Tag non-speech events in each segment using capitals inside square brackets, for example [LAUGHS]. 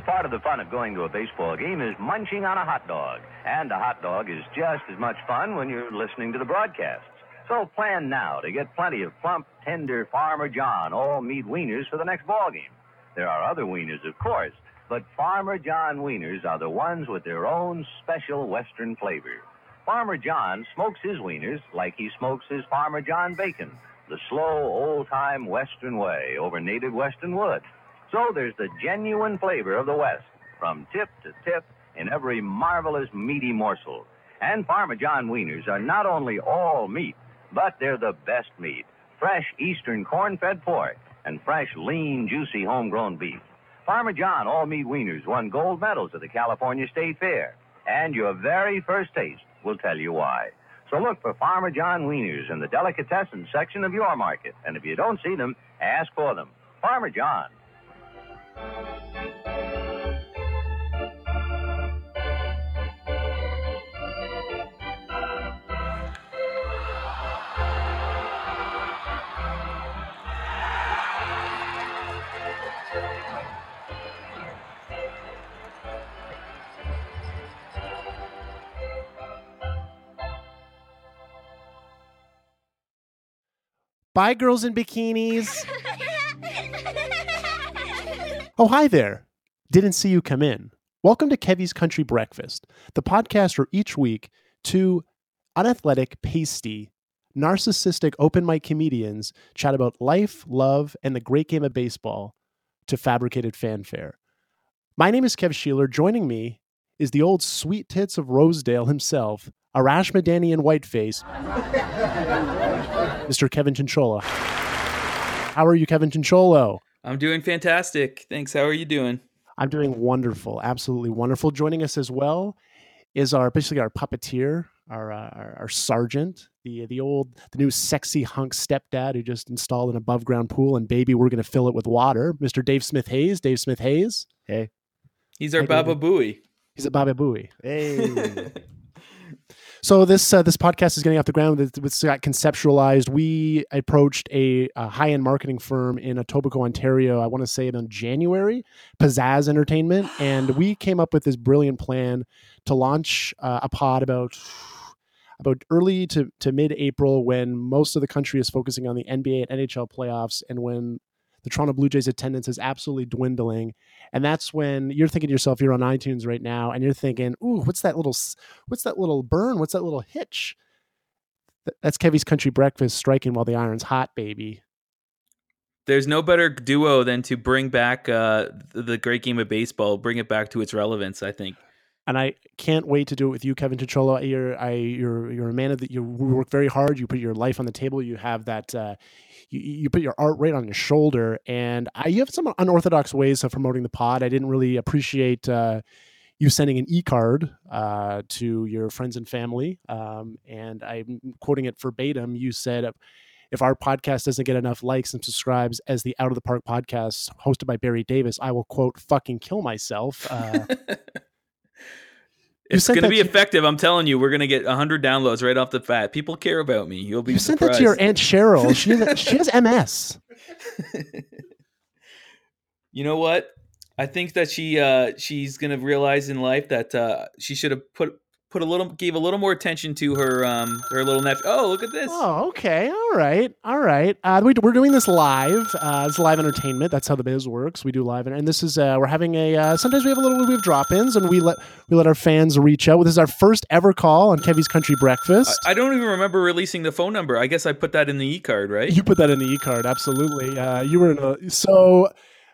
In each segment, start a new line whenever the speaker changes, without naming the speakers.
Part of the fun of going to a baseball game is munching on a hot dog. And a hot dog is just as much fun when you're listening to the broadcasts. So plan now to get plenty of plump, tender Farmer John all meat wieners for the next ball game. There are other wieners, of course, but Farmer John wieners are the ones with their own special Western flavor. Farmer John smokes his wieners like he smokes his Farmer John bacon, the slow, old-time Western way over native Western wood. So there's the genuine flavor of the West, from tip to tip in every marvelous meaty morsel. And Farmer John wieners are not only all meat, but they're the best meat. Fresh eastern corn-fed pork and fresh, lean, juicy homegrown beef. Farmer John all meat wieners won gold medals at the California State Fair. And your very first taste will tell you why. So look for Farmer John wieners in the delicatessen section of your market. And if you don't see them, ask for them. Farmer John.
Bye, girls in bikinis. [LAUGHS] oh, hi there. Didn't see you come in. Welcome to Kevy's Country Breakfast, the podcast where each week two unathletic, pasty, narcissistic open mic comedians chat about life, love, and the great game of baseball to fabricated fanfare. My name is Kev Sheeler. Joining me is the old sweet tits of Rosedale himself, Arash Madani and Whiteface, [LAUGHS] Mr. Kevin Chincholo. How are you, Kevin Chincholo?
I'm doing fantastic. Thanks. How are you doing?
I'm doing wonderful, absolutely wonderful. Joining us as well is our basically our puppeteer, our uh, our, our sergeant, the the old the new sexy hunk stepdad who just installed an above ground pool and baby, we're going to fill it with water. Mr. Dave Smith Hayes. Dave Smith Hayes. Hey.
He's our
Hey,
Baba
David.
Booey.
He's a Baba Booey. Hey. [LAUGHS] so this uh, this podcast is getting off the ground. It's, got conceptualized. We approached a, a high end marketing firm in Etobicoke, Ontario. I want to say it in January, Pizzazz Entertainment, and we came up with this brilliant plan to launch uh, a pod about about early to, to mid April when most of the country is focusing on the NBA and NHL playoffs, and when the Toronto Blue Jays attendance is absolutely dwindling and that's when you're thinking to yourself you're on itunes right now and you're thinking ooh what's that little what's that little burn what's that little hitch that's kevy's country breakfast striking while the iron's hot baby
There's no better duo than to bring back uh, the great game of baseball, bring it back to its relevance. I think.
and I can't wait to do it with you, Kevin Chichola. You're I you're you're a man of the you work very hard. You put your life on the table. You have that uh, you you put your art right on your shoulder, and I you have some unorthodox ways of promoting the pod. I didn't really appreciate. Uh, you sending an e-card uh, to your friends and family, um, and I'm quoting it verbatim. You said, "If our podcast doesn't get enough likes and subscribes as the Out of the Park podcast hosted by Barry Davis, I will quote fucking kill myself." Uh, [LAUGHS]
it's going to be effective. I'm telling you, we're going to get 100 downloads right off the bat. People care about me. You'll be
You sent
surprised.
that to your aunt Cheryl. She has, [LAUGHS] she has MS. [LAUGHS]
you know what? I think that she uh, she's going to realize in life that uh, she should have put put a little gave a little more attention to her um her little nephew. Oh, look at this.
Oh, okay. All right. All right. Uh, we, we're doing this live. Uh, it's live entertainment. That's how the biz works. We do live, and this is uh, we're having a. Uh, sometimes we have a little we have drop-ins, and we let we let our fans reach out. This is our first ever call on Kevy's Country Breakfast.
I, I don't even remember releasing the phone number. I guess I put that in the e card, right?
you put that in the e card, absolutely. Uh, you were in a so.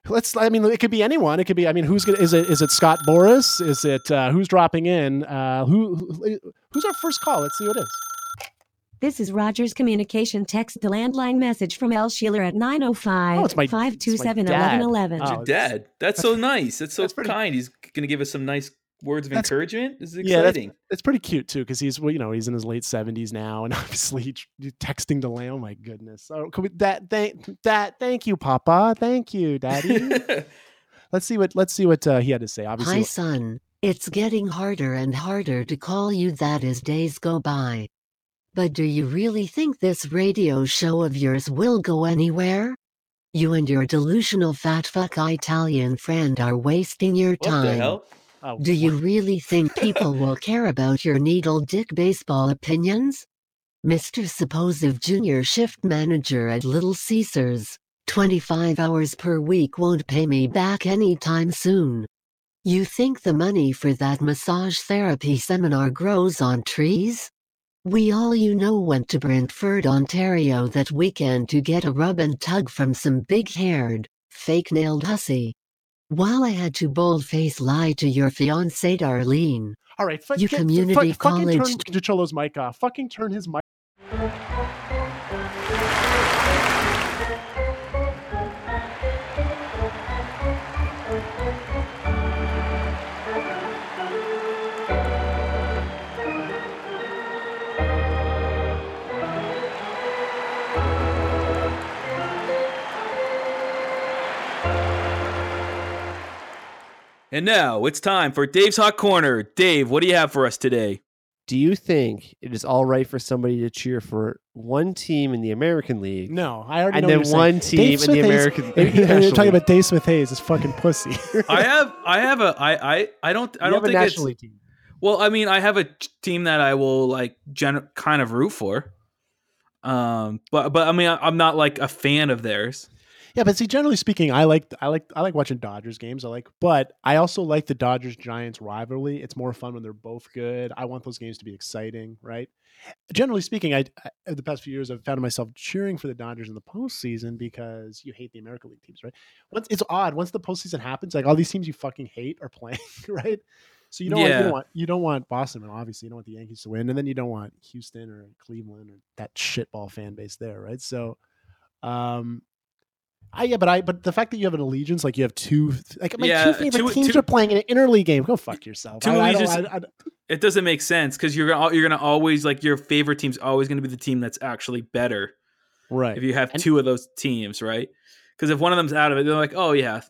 Let's. I mean, it could be anyone. It could be. I mean, who's gonna? Is it? Is it Scott Boras? Is it? Uh, who's dropping in? Uh, who, who? Who's our first call? Let's see who it is.
This is Rogers Communication text to landline message from L. Sheeler at 905
Oh, it's my-
527
it's dad.
1111.
Oh,
Your dad. That's so nice. That's so
that's pretty-
kind. He's going to give us some nice words of
That's-
encouragement. This is
Yeah, that's-
exciting.
It's pretty cute too, because he's well, you know he's in his late seventies now, and [LAUGHS] obviously tr- texting to Lane. Oh my goodness! So could we, that thank that thank you, Papa. Thank you, Daddy. [LAUGHS] let's see what let's see what uh, he had to say. Obviously,
Hi, son. It's getting harder and harder to call you that as days go by. But do you really think this radio show of yours will go anywhere? You and your delusional fat fuck Italian friend are wasting your
What the
time.
Oh,
Do you really think people will care about your needle dick baseball opinions? Mr. Supposive Junior Shift Manager at Little Caesars, 25 hours per week won't pay me back anytime soon. You think the money for that massage therapy seminar grows on trees? We all you know went to Brantford, Ontario that weekend to get a rub and tug from some big haired, fake nailed hussy. While I had to boldface lie to your fiancée Darlene.
all right. Fuck,
You
get-
community
fuck, fucking turn
college-
mic off. Fucking turn his mic.
And now it's time for Dave's Hot Corner. Dave, what do you have for us today?
Do you think it is all right for somebody to cheer for one team in the American League
No, I already
and
know
then one
saying.
team
Dave
in the
Smith Hayes-
American
You're
National
talking about Dave Smith Hayes, this fucking pussy. [LAUGHS]
I have I have a I I I don't I
You
don't
have a
think
National
it's
League team.
well. I mean, I have a team that I will like gen- kind of root for. Um, but but I mean, I, I'm not like a fan of theirs.
Yeah, but see, generally speaking, I like I like I like watching Dodgers games. I like, but I also like the Dodgers Giants rivalry. It's more fun when they're both good. I want those games to be exciting, right? Generally speaking, I, I over the past few years I've found myself cheering for the Dodgers in the postseason because you hate the American League teams, right? Once it's odd once the postseason happens, like all these teams you fucking hate are [LAUGHS] playing, right? So you don't, want, you don't want you don't want Boston, and obviously you don't want the Yankees to win, and then you don't want Houston or Cleveland or that shitball fan base there, right? So, um, I yeah, but I but the fact that you have an allegiance, like you have two, like my
Yeah,
two favorite
two-
teams
two-
are playing in an interleague game. Go fuck yourself.
Two
I, I don't-
allegiance-
I- I-
It doesn't make sense because you're gonna you're gonna always like your favorite team's always gonna be the team that's actually better
right.
if you have
And-
two of those teams, right? Because if one of them's out of it, they're like, oh yeah,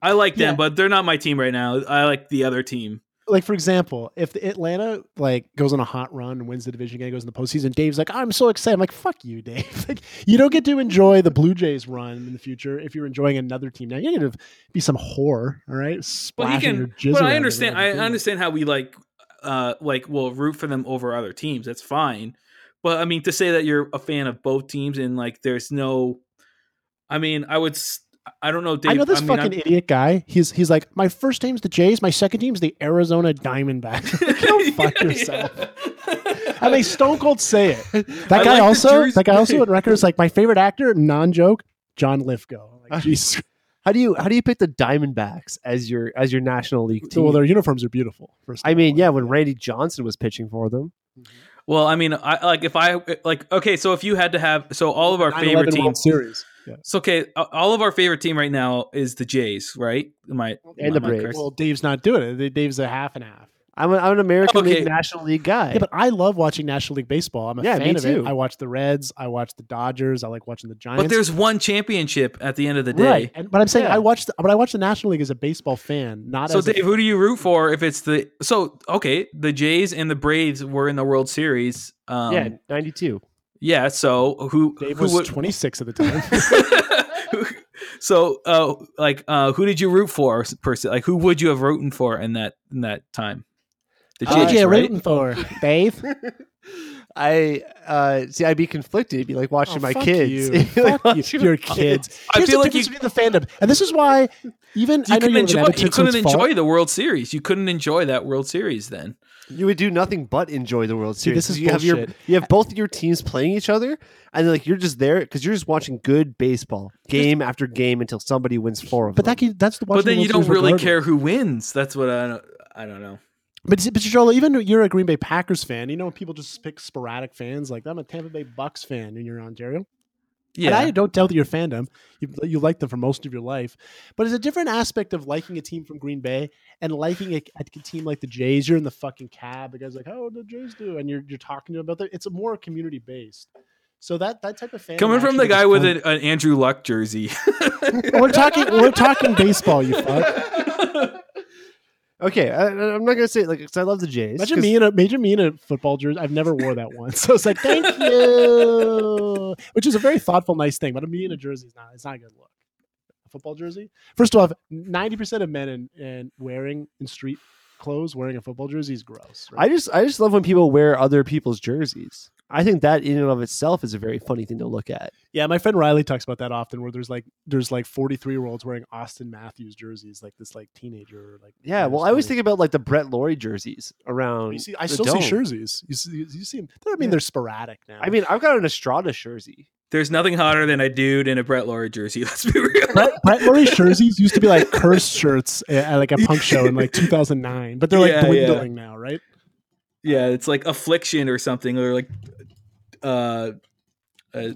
I like them,
Yeah.
but they're not my team right now. I like the other team.
Like for example, if the Atlanta like goes on a hot run and wins the division game, goes in the postseason, Dave's like, I'm so excited. I'm like, fuck you, Dave. [LAUGHS] like, you don't get to enjoy the Blue Jays run in the future if you're enjoying another team. Now you're gonna be some whore, all right?
Well, he
Splashing your
can. But I understand. I understand how we like, uh, like will root for them over other teams. That's fine. But I mean, to say that you're a fan of both teams and like there's no, I mean, I would. s- I don't know, Dave.
I know this
mean,
fucking
I'm-
idiot guy. He's he's like, my first team's the Jays, my second team's the Arizona Diamondbacks. [LAUGHS] Go [LAUGHS] fuck yourself. I mean, Stone Cold say it. [LAUGHS] That
I
guy
like the
also,
Jersey-
that guy also at records like my favorite actor, non joke, John Lithgow. Like, Jesus.
How do you how do you pick the Diamondbacks as your as your National League team?
Well, their uniforms are beautiful. First,
I mean,
all.
yeah, when Randy Johnson was pitching for them,
Well, I mean, I like if I like. Okay, so if you had to have, so all of our
9/11
favorite
World
teams.
Series. Yeah.
So okay, all of our favorite team right now is the Jays, right? Am I
And the Braves.
Well, Dave's not doing it. Dave's a half and half.
I'm, a, I'm an American
Okay.
League National League guy.
Yeah, but I love watching National League baseball. I'm a
Yeah,
fan
me
of
too.
it. I watch the Reds. I watch the Dodgers. I like watching the Giants.
But there's one championship at the end of the day.
right. And, but I'm saying
Yeah.
I watch, the, but I watch the National League as a baseball fan, not
So
as a
Dave, who do you root for if it's the so okay, the Jays and the Braves were in the World Series. Um
yeah, 92.
Yeah, so who
Dave
who
was
would-
26 at the time. [LAUGHS] [LAUGHS]
so uh like uh who did you root for per se? Like who would you have rooting for in that in that time? The
Who
Jays,
you
right?
rooting for, Dave? [LAUGHS]
I uh see I'd be conflicted. It'd be like watching
Oh,
my
fuck
kids.
You. [LAUGHS]
Like
Fuck you. Your kids.
I
Here's
feel
the
like you-
difference between the fandom, and this is why even
You
I know
couldn't enjoy you couldn't enjoy
fault.
the World Series. You couldn't enjoy that World Series then.
You would do nothing but enjoy the World
See,
Series.
this is
you have your
bullshit.
you have both your teams playing each other, and like you're just there because you're just watching good baseball game after game until somebody wins four of
But
them.
that can, that's the
But then
Washington
you don't
Series
really
regardless.
care who wins. That's what I don't I don't know.
But but Joel, even you're a Green Bay Packers fan. You know when people just pick sporadic fans. Like I'm a Tampa Bay Bucks fan, and you're in Ontario.
Yeah.
And I don't doubt that your fandom. You you like them for most of your life, but it's a different aspect of liking a team from Green Bay and liking a, a team like the Jays. You're in the fucking cab. The guy's like, "How the Jays do?" And you're you're talking to him about that. It's a more community based. So that that type of fan
Coming from the guy with an, an Andrew Luck jersey.
we're talking we're talking baseball. You fuck. [LAUGHS]
okay, I, I'm not gonna say it, like because I love the Jays.
Imagine me in a major me in a football jersey. I've never wore that one, so it's like thank [LAUGHS] you, which is a very thoughtful, nice thing. But a me in a jersey is not. It's not a good look. A football jersey. First off, ninety percent of men in, in wearing in street clothes wearing a football jersey is gross.
I just I just love when people wear other people's jerseys. I think that in and of itself is a very funny thing to look at.
Yeah, my friend Riley talks about that often. Where there's like there's like 43 year olds wearing Auston Matthews jerseys, like this like teenager. Like
Yeah, well, I always think about like the Brett Lawrie jerseys around.
You see, I still
dome.
see jerseys. You see, you see them. I mean,
Yeah.
they're sporadic now.
I mean, I've got an Estrada jersey.
There's nothing hotter than a dude in a Brett Lawrie jersey. [LAUGHS] Let's be real.
Brett, Brett Murray jerseys used to be like cursed shirts at, like a punk show in like 2009, but they're like
Yeah, yeah.
dwindling now, right?
Yeah, it's like affliction or something, or like uh, uh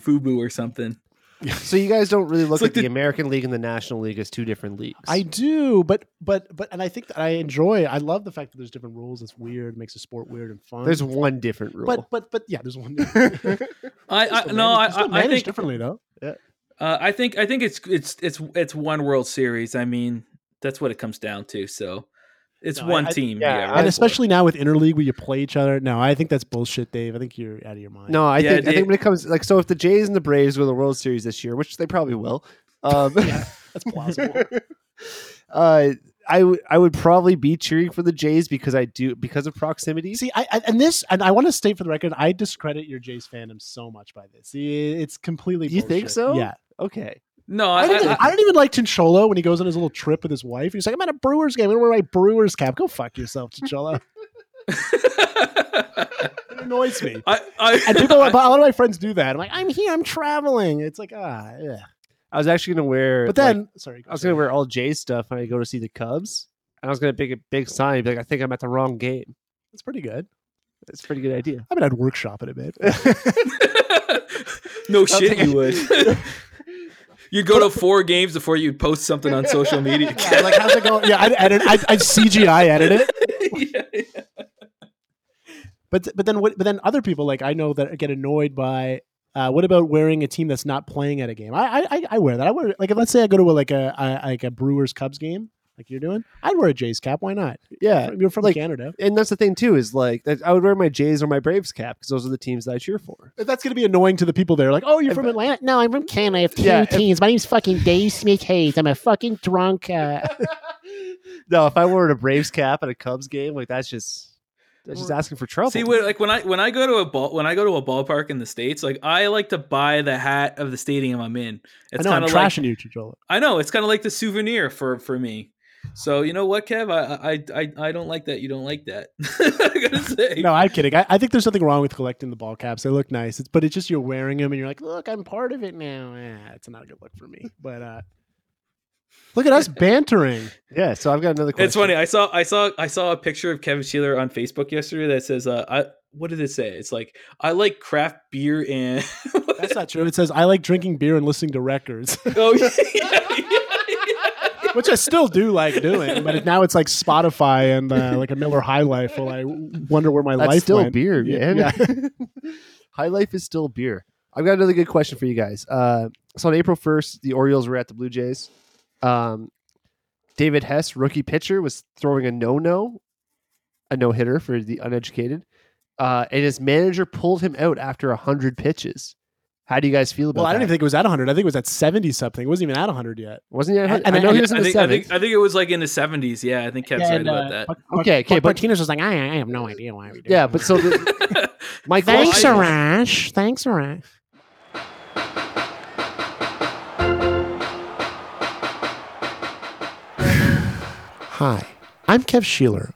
Fubu or something. [LAUGHS]
So you guys don't really look
like
at the,
the-
American League and the National League as two different leagues.
I do, but but but, and I think that I enjoy. I love the fact that there's different rules. It's weird, makes the sport weird and fun.
There's one different rule.
but but but yeah, there's one. [LAUGHS] [LAUGHS]
I, I no, I, I, I think
differently though.
uh, I think I think it's it's it's it's one World Series. I mean, that's what it comes down to. So it's
No,
one
I-
team.
yeah,
Yeah, right?
and especially now with interleague where you play each other. No, I think that's bullshit, Dave. I think you're out of your mind.
no, I
Yeah,
think I think when it comes like so, if the Jays and the Braves go to the World Series this year, which they probably will, um, [LAUGHS]
that's plausible. [LAUGHS]
uh, I would I would probably be cheering for the Jays because I do because of proximity.
See, I, I and this, and I want to state for the record, I discredit your Jays fandom so much by this. See, It's completely.
You think so?
Yeah.
okay,
no,
I,
I,
don't,
I,
I don't even like Chincholo when he goes on his little trip with his wife. He's like, I'm at a Brewers game. I'm wear my Brewers cap. Go fuck yourself, Chincholo. [LAUGHS] it annoys me.
I, I,
And people, a lot of my friends do that. I'm like, I'm here. I'm traveling. It's like, ah, yeah.
I was actually gonna wear,
But
like,
then, sorry,
I was gonna wear all Jays stuff when I go to see the Cubs, and I was gonna make a big sign, be like, I think I'm at the wrong game.
It's pretty good.
It's a pretty good idea.
I mean, I'd workshop it a bit. [LAUGHS] [LAUGHS]
no shit, you would. You'd go to four games before you'd post something on social media. [LAUGHS]
Yeah, like, how's it going? Yeah, I'd edit. I'd, I'd CGI edit it. [LAUGHS]
Yeah, yeah.
But but then what? But then other people like I know that get annoyed by. Uh, what about wearing a team that's not playing at a game? I I, I- I wear that. I wear like if let's say I go to a, like a, a like a Brewers Cubs game, like you're doing. I'd wear a Jays cap. Why not?
Yeah,
You're from
like-
Canada.
and that's the thing too is like I would wear my Jays or my Braves cap because those are the teams that I cheer for.
That's going to be annoying to the people there. Like, oh, you're
If-
from Atlanta? No, I'm from Canada. I have two
Yeah, if-
teams. My name's fucking Dave Smith Hayes. I'm a fucking drunk. Uh... [LAUGHS]
no, if I wore a Braves cap at a Cubs game, like that's just that's just asking for trouble.
See, when, like when I when I go to a ball when I go to a ballpark in the states, like I like to buy the hat of the stadium I'm in.
I
It's
know I'm
kind of like
trashing you, Chichola.
I know it's kind of like the souvenir for for me. So you know what, Kev? I I I, I don't like that. You don't like that. [LAUGHS] I gotta [LAUGHS] say.
No, I'm kidding. I, I think there's nothing wrong with collecting the ball caps. They look nice. It's, but it's just you're wearing them and you're like, look, I'm part of it now. Eh, it's not a good look for me. But uh, look at us [LAUGHS] bantering.
yeah, so I've got another question.
It's funny. I saw I saw I saw a picture of Kevin Sheeler on Facebook yesterday that says, uh, I what did it say? It's like I like craft beer and
That's not true. It says I like drinking beer and listening to records,
oh yeah.
Which I still do like doing. But it, now it's like Spotify and uh, like a Miller High Life. While I wonder where my
That's
life
still
went.
beer,
Yeah,
man.
yeah. [LAUGHS]
High life is still beer. I've got another good question for you guys. Uh, so on April 1st, the Orioles were at the Blue Jays. Um, David Hess, rookie pitcher, was throwing a no-no, a no-hitter for the uneducated, uh, and his manager pulled him out after hundred pitches. How do you guys feel about
Well, I don't even think it was at 100. I think it was at 70 something. It wasn't even at 100 yet.
Wasn't he? at
And-
100? I know
and-
he was in
I
the
think, I think I think it was like in the seventies. Yeah, I think Kev's right
and,
about
uh,
that.
Buck-
Okay, okay,
Buck
but-
Martinez was like, I, I have no idea why we did.
yeah, but so the, [LAUGHS] my
Thanks,
question,
Arash. Thanks, Arash. Hi, I'm Kev Sheeler,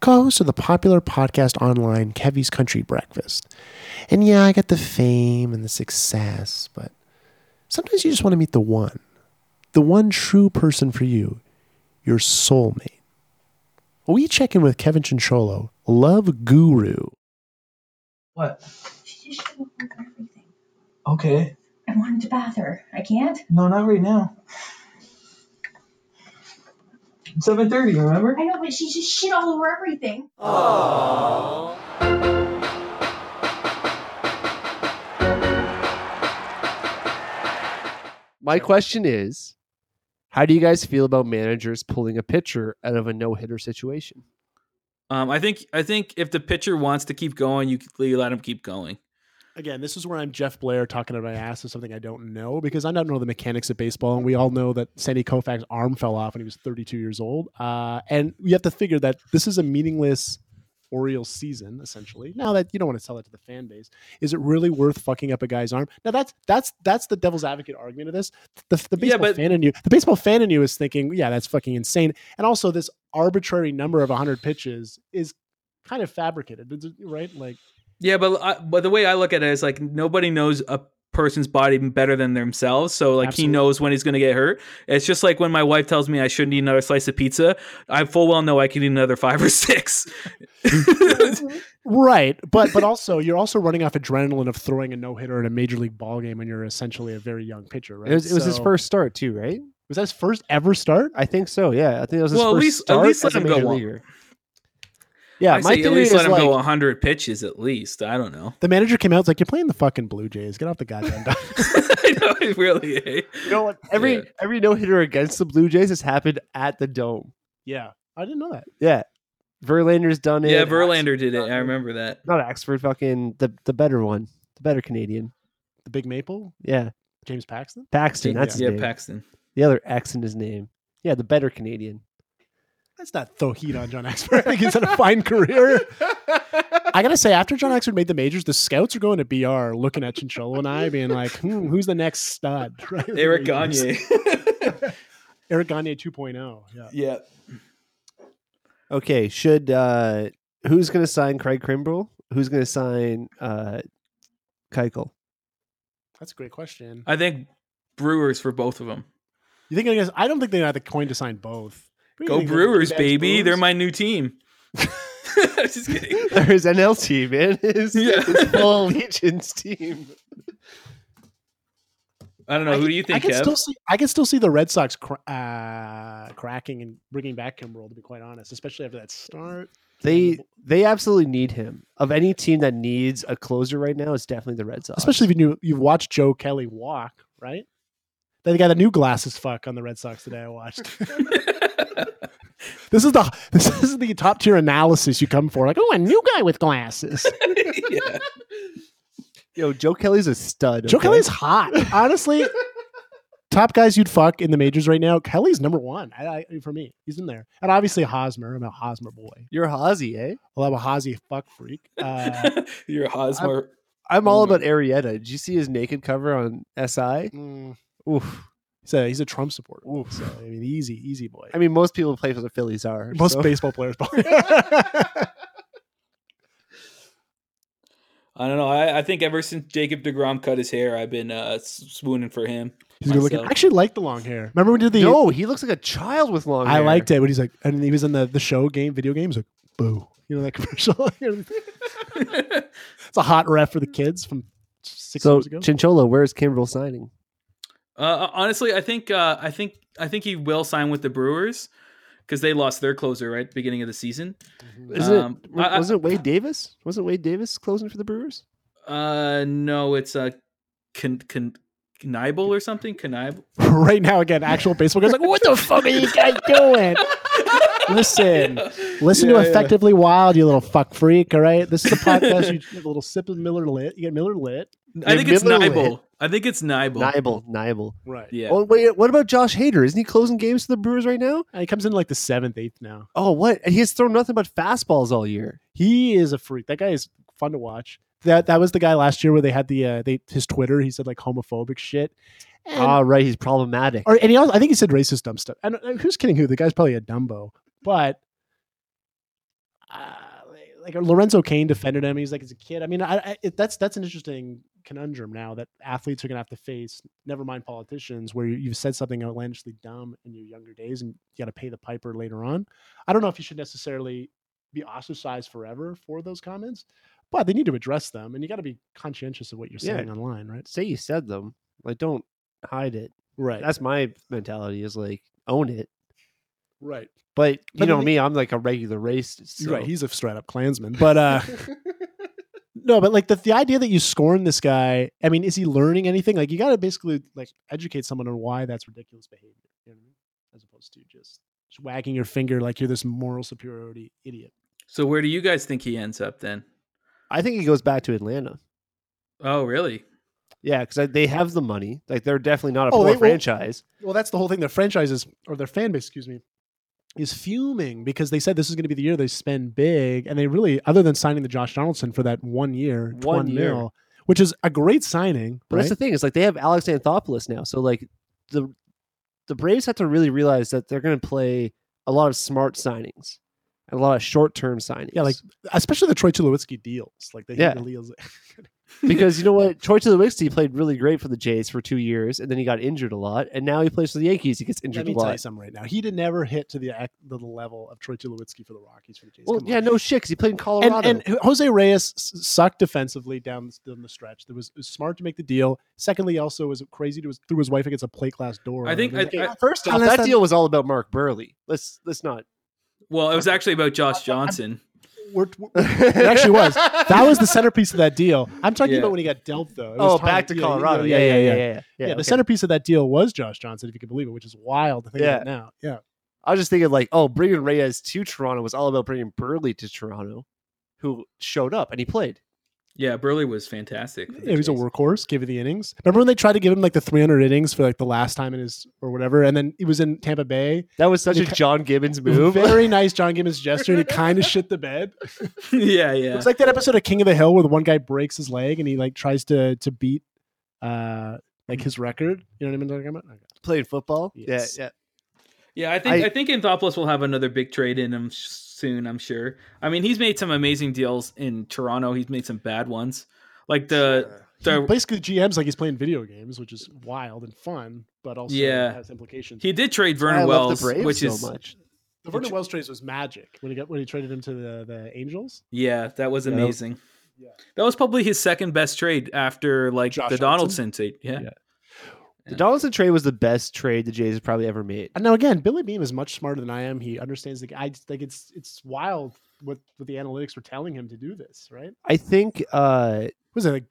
co-host of the popular podcast online Kevy's Country Breakfast. And yeah, I got the fame and the success, but sometimes you just want to meet the one, the one true person for you, your soulmate. We check in with Kevin Chincholo, love guru.
What?
She just showed up with everything.
Okay.
I wanted to bath her. I can't.
No, not right now. Seven thirty. Remember?
I know, but she just shit all over everything.
my question is, how do you guys feel about managers pulling a pitcher out of a no-hitter situation?
Um, I think I think if the pitcher wants to keep going, you, you let him keep going.
Again, this is where I'm Jeff Blair talking about my ass of something I don't know because I don't know the mechanics of baseball, and we all know that Sandy Koufax's arm fell off when he was 32 years old. Uh, and you have to figure that this is a meaningless Orioles season, essentially. Now that you don't want to sell it to the fan base, is it really worth fucking up a guy's arm? Now that's that's that's the devil's advocate argument of this. The, the
Yeah,
baseball
but-
fan in you, the baseball fan in you is thinking, yeah, that's fucking insane. And also, this arbitrary number of 100 pitches is kind of fabricated, right? Like.
Yeah, but I, but the way I look at it is like nobody knows a person's body better than themselves. So like
Absolutely.
he knows when he's going to get hurt. It's just like when my wife tells me I shouldn't eat another slice of pizza. I full well know I could eat another five [LAUGHS] or six. [LAUGHS]
Right, but but also you're also running off adrenaline of throwing a no hitter in a major league ball game when you're essentially a very young pitcher, right?
It was, it was his first start too, right?
Was that his first ever start?
I think so. Yeah, I think it was his
Well, at
first
least- at
start
least let
as a
him go
major
on.
Leaguer. Yeah,
I
my
say at least
is
let him
like,
go 100 pitches at least. I don't know.
The manager came out, it's like you're playing the fucking Blue Jays. Get off the goddamn. diamond." [LAUGHS]
I know, it really. [LAUGHS] eh?
you know what? Every
Yeah.
every no hitter against the Blue Jays has happened at the Dome.
yeah, I didn't know that.
Yeah, Verlander's done it.
Yeah, Verlander did it.
done
I remember that.
Not Axford, fucking the the better one, the better Canadian.
The Big Maple,
Yeah,
James Paxton.
Paxton. That's his
yeah,
name.
Paxton.
The other X in his name. Yeah, the better Canadian.
Let's not throw heat on John Axford. I think he's had a fine career. I gotta say, after John Axford made the majors, the scouts are going to BR, looking at Chincholo and I, being like, hmm, "Who's the next stud?" [LAUGHS] Right?
Eric Gagne. [LAUGHS]
Eric Gagne 2.0. Yeah.
yeah.
Okay, should uh who's going to sign Craig Kimbrel? Who's going to sign uh Keuchel?
That's a great question.
I think Brewers for both of them.
You think? I guess I don't think they have the coin to sign both. You
Go
think they're
Brewers, baby. They're my new team. [LAUGHS] Just [LAUGHS] kidding.
There's NLT, man. [LAUGHS] His,
Yeah.
his full allegiance team.
I don't know. Who do you
I
think,
can
Kev?
still see. I can still see the Red Sox cr- uh, cracking and bringing back Kimbrel. To be quite honest, especially after that start.
They they absolutely need him. Of any team that needs a closer right now, it's definitely the Red Sox.
Especially if you you've watched Joe Kelly walk, right? They got a new glasses fuck on the Red Sox today. I watched. [LAUGHS] this is the this is the top tier analysis you come for. Like, oh, a new guy with glasses. [LAUGHS]
yeah.
Yo, Joe Kelly's a stud.
Joe
okay?
Kelly's hot. Honestly, top guys you'd fuck in the majors right now. Kelly's number one I, I, for me. He's in there, and obviously Hosmer. I'm a Hosmer boy.
You're a Hazy, eh?
I'll have a Hosey fuck freak. Uh, [LAUGHS]
You're a Hosmer.
I'm all
Oh
about Arrieta. Did you see his naked cover on SI?
mm,
Oof.
he's a he's a Trump supporter. So I mean, easy, easy boy.
I mean, most people who play for the Phillies are.
most
so-
baseball players. [LAUGHS] probably. [LAUGHS]
I don't know. I, I think ever since Jacob Degrom cut his hair, I've been uh, swooning for him.
He's good looking. I actually like the long hair. Remember when we did the?
No, he looks like a child with long hair.
I
hair.
liked it when he's like, and he was in the the show game, video games, like, boo. You know that [LAUGHS] commercial. it's a hot ref for the kids from six
So,
years ago.
Chinchola, where's Kimbrel signing?
Uh, honestly, I think uh, I think I think he will sign with the Brewers because they lost their closer right at the beginning of the season.
Isn't
Um,
it,
I- I-
wasn't Wade Davis? Wasn't Wade Davis closing for the Brewers?
Uh, no, it's a uh, Knievel or something. Knievel. [LAUGHS]
right now, again, actual baseball guys like, what the fuck are you guys [LAUGHS] doing? Listen, listen
Yeah,
to
yeah.
Effectively Wild, you little fuck freak. All right, this is a podcast. You [LAUGHS] get a little sip of Miller Lit. You get Miller Lit.
I think it's
Miller
Knebel. I think it's Knebel.
Knebel, Knebel.
Right.
Yeah.
Oh wait, what about Josh Hader? Isn't he closing games for the Brewers right now?
he comes in like the seventh, eighth now.
Oh, what? And he has thrown nothing but fastballs all year.
He is a freak. That guy is fun to watch. That that was the guy last year where they had the uh, they his Twitter. He said like homophobic shit. And,
Ah, right. He's problematic.
or, and he also, I think he said racist dumb stuff. And uh, who's kidding who? The guy's probably a dumbo. But uh, like uh, Lorenzo Cain defended him. He's like, as a kid. I mean, I, I, it, that's that's an interesting conundrum now that athletes are going to have to face. Never mind politicians, where you, you've said something outlandishly dumb in your younger days, and you got to pay the piper later on. I don't know if you should necessarily be ostracized forever for those comments, but they need to address them, and you got to be conscientious of what you're
Yeah.
saying online, right?
Say you said them. Like, don't hide it.
Right.
That's my mentality. Is like own it.
Right.
But you
But
know
the-
me, I'm like a regular racist. So.
Right. He's a straight up Klansman, but uh. [LAUGHS] No, but like the, the idea that you scorn this guy, I mean, is he learning anything? Like you got to basically like educate someone on why that's ridiculous behavior, you know what I mean? As opposed to just, just wagging your finger like you're this moral superiority idiot.
So where do you guys think he ends up then?
I think he goes back to Atlanta.
Oh, really?
Yeah, because they have the money. Like they're definitely not a
Oh,
poor
they- well-
franchise.
Well, that's the whole thing. Their franchises or their fan base, excuse me, is fuming because they said this is going to be the year they spend big, and they really, other than signing the Josh Donaldson for that one year,
One year.
mil, which is a great signing.
But
right?
that's the thing. It's like they have Alex Anthopoulos now. So like the the Braves have to really realize that they're going to play a lot of smart signings and a lot of short term signings.
yeah, like especially the Troy Tulowitzki deals, like the
Yeah.
yeah. deals. [LAUGHS]
because you know what, Troy Tulowitzki played really great for the Jays for two years, and then he got injured a lot, and now he plays for the Yankees. He gets
Let
injured
me
a
tell you
lot.
something right now. He did never hit to the the level of Troy Tulowitzki for the Rockies for the Jays.
Well,
Come
yeah,
on.
no shit, because he played in Colorado.
and Jose Reyes sucked defensively down, down the stretch. There was, it was smart to make the deal. Secondly, also was crazy to his, threw his wife against a plate glass door.
I think-
mean,
I- I-
First off, that
that-
deal was all about Mark Buehrle. Let's let's not.
Well, it was actually about Josh Johnson.
We're, we're- it actually was. That was the centerpiece of that deal. I'm talking
Yeah.
about when he got dealt, though. It
Oh, back to
yeah,
Colorado.
Yeah, yeah, yeah.
yeah.
Yeah, the
okay.
centerpiece of that deal was Josh Johnson, if you can believe it, which is wild to think
Yeah.
about now. Yeah.
I was just thinking like, oh, bringing Reyes to Toronto was all about bringing Buehrle to Toronto, who showed up and he played.
Yeah, Buehrle was fantastic.
Yeah, he was a workhorse, give you the innings. Remember when they tried to give him like the 300 innings for like the last time in his or whatever, and then he was in Tampa Bay.
That was such a
ca-
John Gibbons move.
Very [LAUGHS] nice John Gibbons gesture, and he kind of shit the bed. [LAUGHS]
yeah, yeah.
It's like that episode of King of the Hill where the one guy breaks his leg and he like tries to to beat uh like his record. You know what I'm talking about? Okay.
Playing football.
Yes.
Yeah, yeah.
Yeah, I think
I-
I, think Anthopoulos will have another big trade in him sh- soon. I'm sure. I mean, he's made some amazing deals in Toronto. He's made some bad ones, like the
He
the
basically GM's like he's playing video games, which is wild and fun, but also
Yeah.
has implications.
he did trade Vernon
I love
Wells,
the Braves
which
so
is
much.
the Vernon Wells trade was magic when he got when he traded him to the the Angels.
yeah, that was
Yeah, that was-
amazing.
Yeah.
That was probably his second best trade after like
Josh
the
Johnson?
Donaldson trade. Yeah.
Yeah. The Donaldson trade was the best trade the Jays have probably ever made.
And now again, Billy Beane is much smarter than I am. He understands the I like it's it's wild what what the analytics were telling him to do this, right?
I think uh
Was it like?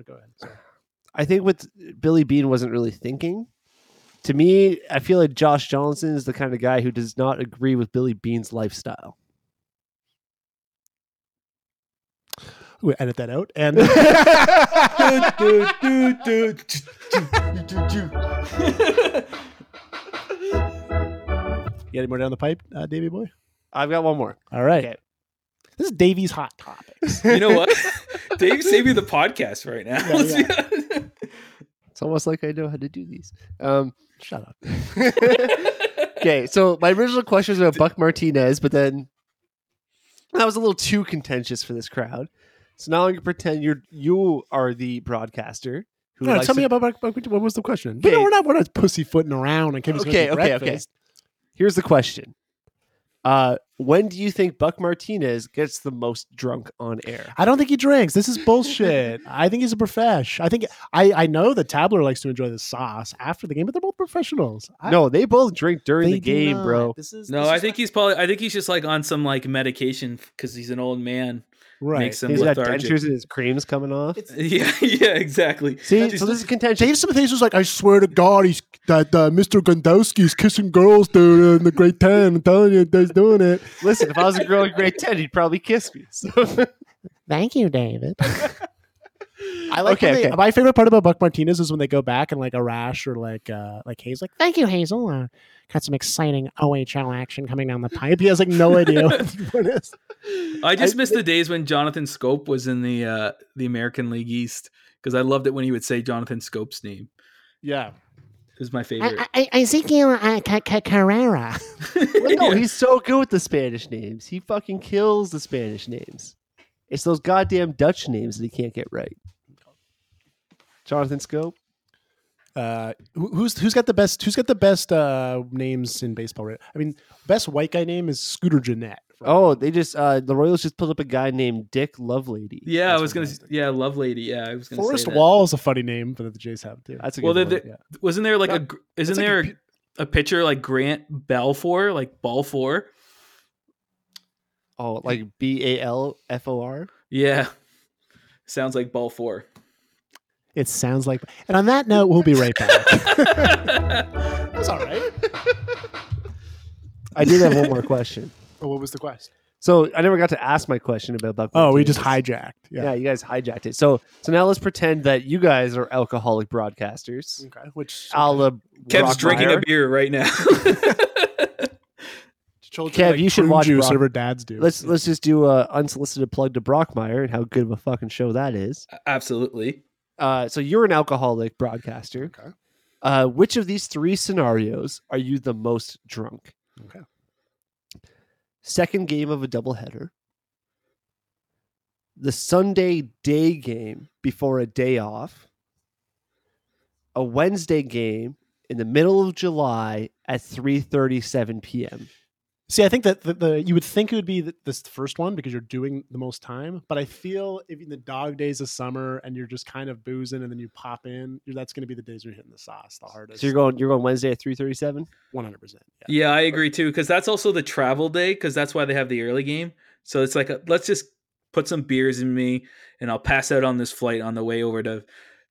oh, Go ahead. Sorry.
I think what Billy Bean wasn't really thinking. To me, I feel like Josh Johnson is the kind of guy who does not agree with Billy Bean's lifestyle.
We edit that out. And [LAUGHS] you got any more down the pipe, uh, Davy boy?
I've got one more.
All right.
Okay.
This is Davy's hot topics. [LAUGHS]
You know what? [LAUGHS] Dave saving the podcast right now.
Yeah,
It's almost like I know how to do these. Um,
Shut up.
okay, so my original question was about Buck Martinez, but then that was a little too contentious for this crowd. So now I'm gonna pretend you're you are the broadcaster who
No,
likes
tell me
to-
about Buck- Buck- what was the question?
Okay.
No, we're not. We're not pussyfooting around and Kevin's
Okay,
going to
okay, okay. Here's the question. Uh, when do you think Buck Martinez gets the most drunk on air?
I don't think he drinks. This is bullshit. [LAUGHS] I think he's a profesh. I think I, I know that Tabler likes to enjoy the sauce after the game, but they're both professionals. I-
No, they both drink during the game,
not.
bro.
This is
no,
this
I
is
think he's probably. I think he's just like on some like medication because he's an old man.
Right.
Makes him
He's got
lethargic.
dentures and his cream's coming off. [LAUGHS]
Yeah, yeah, exactly.
See, so this is contentious.
Dave Smith was like, I swear to God, he's that uh, Mr. Gondowski's kissing girls, dude, in the grade ten. I'm telling you, he's doing it.
Listen, if I was a girl in grade 10, he'd probably kiss me. So- [LAUGHS]
Thank you, David. [LAUGHS] I like
Okay,
they-
okay.
my favorite part about Buck Martinez is when they go back and like a rash or like uh like Hayes like thank you Hazel uh, got some exciting OHL action coming down the pipe. He has like no [LAUGHS] idea what what it is.
I just miss the days when Jonathan Schoop was in the uh the American League East because I loved it when he would say Jonathan Schoop's name.
Yeah,
It was my favorite.
I, I, Ezequiel uh, Carrera. [LAUGHS]
Well, no, he's so good with the Spanish names. He fucking kills the Spanish names. It's those goddamn Dutch names that he can't get right. Jonathan Schoop.
Uh, who- who's who's got the best? Who's got the best uh, names in baseball? Right? I mean, best white guy name is Scooter Gennett.
Oh, they just uh the Royals just pulled up a guy named Dick Lovelady.
yeah, I was gonna.
fantastic.
Yeah, Love Lady. Yeah, I was gonna.
Forrest
say that.
Wall is a funny name that the Jays have too.
That's a
Well,
good
the-
one.
the- wasn't there like a? gr- Isn't
like a
there
pu-
a, a pitcher like Grant Balfour, like Ball Four?
Oh, like B A L F O R.
Yeah, sounds like Ball Four.
It sounds like. And on that note, we'll be right back. [LAUGHS] [LAUGHS] That's all right.
I did have one more question. [LAUGHS]
Oh, what was the quest?
So I never got to ask my question about Buck.
Oh, we just hijacked.
Yeah.
Yeah.
you guys hijacked it. So so now let's pretend that you guys are alcoholic broadcasters.
Okay. Which
A la
Kev's drinking a beer right now.
Children
Kev, you should watch
juice,
Brock-
whatever dads do.
Let's let's just do a unsolicited plug to Brockmire and how good of a fucking show that is.
Absolutely.
Uh, so you're an alcoholic broadcaster.
Okay.
Uh, which of these three scenarios are you the most drunk?
Okay.
Second game of a doubleheader. The Sunday day game before a day off. A Wednesday game in the middle of July at 3:37 p.m.
See, I think that the, the you would think it would be the, this first one because you're doing the most time, but I feel if in the dog days of summer and you're just kind of boozing and then you pop in, you're- that's going to be the days you're hitting the sauce the hardest.
So you're going you're going Wednesday at 3:37.
one hundred percent.
Yeah, I agree too because that's also the travel day because that's why they have the early game. So it's like a, let's just put some beers in me and I'll pass out on this flight on the way over to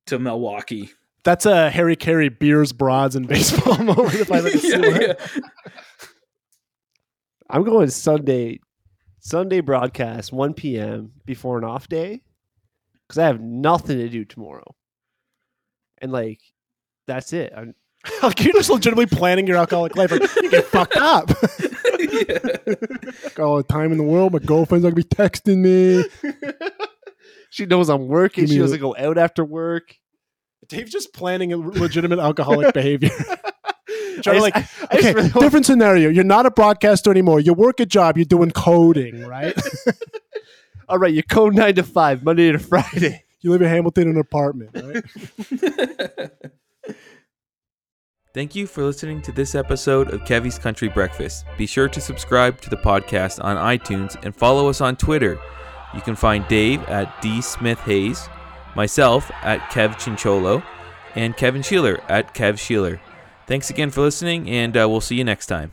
to Milwaukee.
That's a Harry Caray beers, broads, and baseball [LAUGHS] moment. If I ever [LAUGHS] see
Yeah,
one.
yeah.
I'm going Sunday Sunday broadcast 1 p.m. before an off day because I have nothing to do tomorrow, and like that's it. I'm, [LAUGHS]
Like, you're just legitimately planning your alcoholic life. Like, you get fucked [LAUGHS] up.
Yeah.
Got all the time in the world. My girlfriend's gonna be texting me. [LAUGHS]
she knows I'm working. She doesn't go out after work.
Dave's just planning a legitimate alcoholic behavior.
I
Trying to
just-
like,
I- I
okay,
really want-
different scenario. You're not a broadcaster anymore. You work a job. You're doing coding, right? [LAUGHS]
all right, you code nine to five, Monday to Friday. [LAUGHS]
you live in Hamilton in an apartment, right? [LAUGHS]
Thank you for listening to this episode of Kevy's Country Breakfast. Be sure to subscribe to the podcast on iTunes and follow us on Twitter. You can find Dave at D Smith Hayes, myself at Kev Chincholo, and Kevin Sheeler at Kev Sheeler. Thanks again for listening, and uh, we'll see you next time.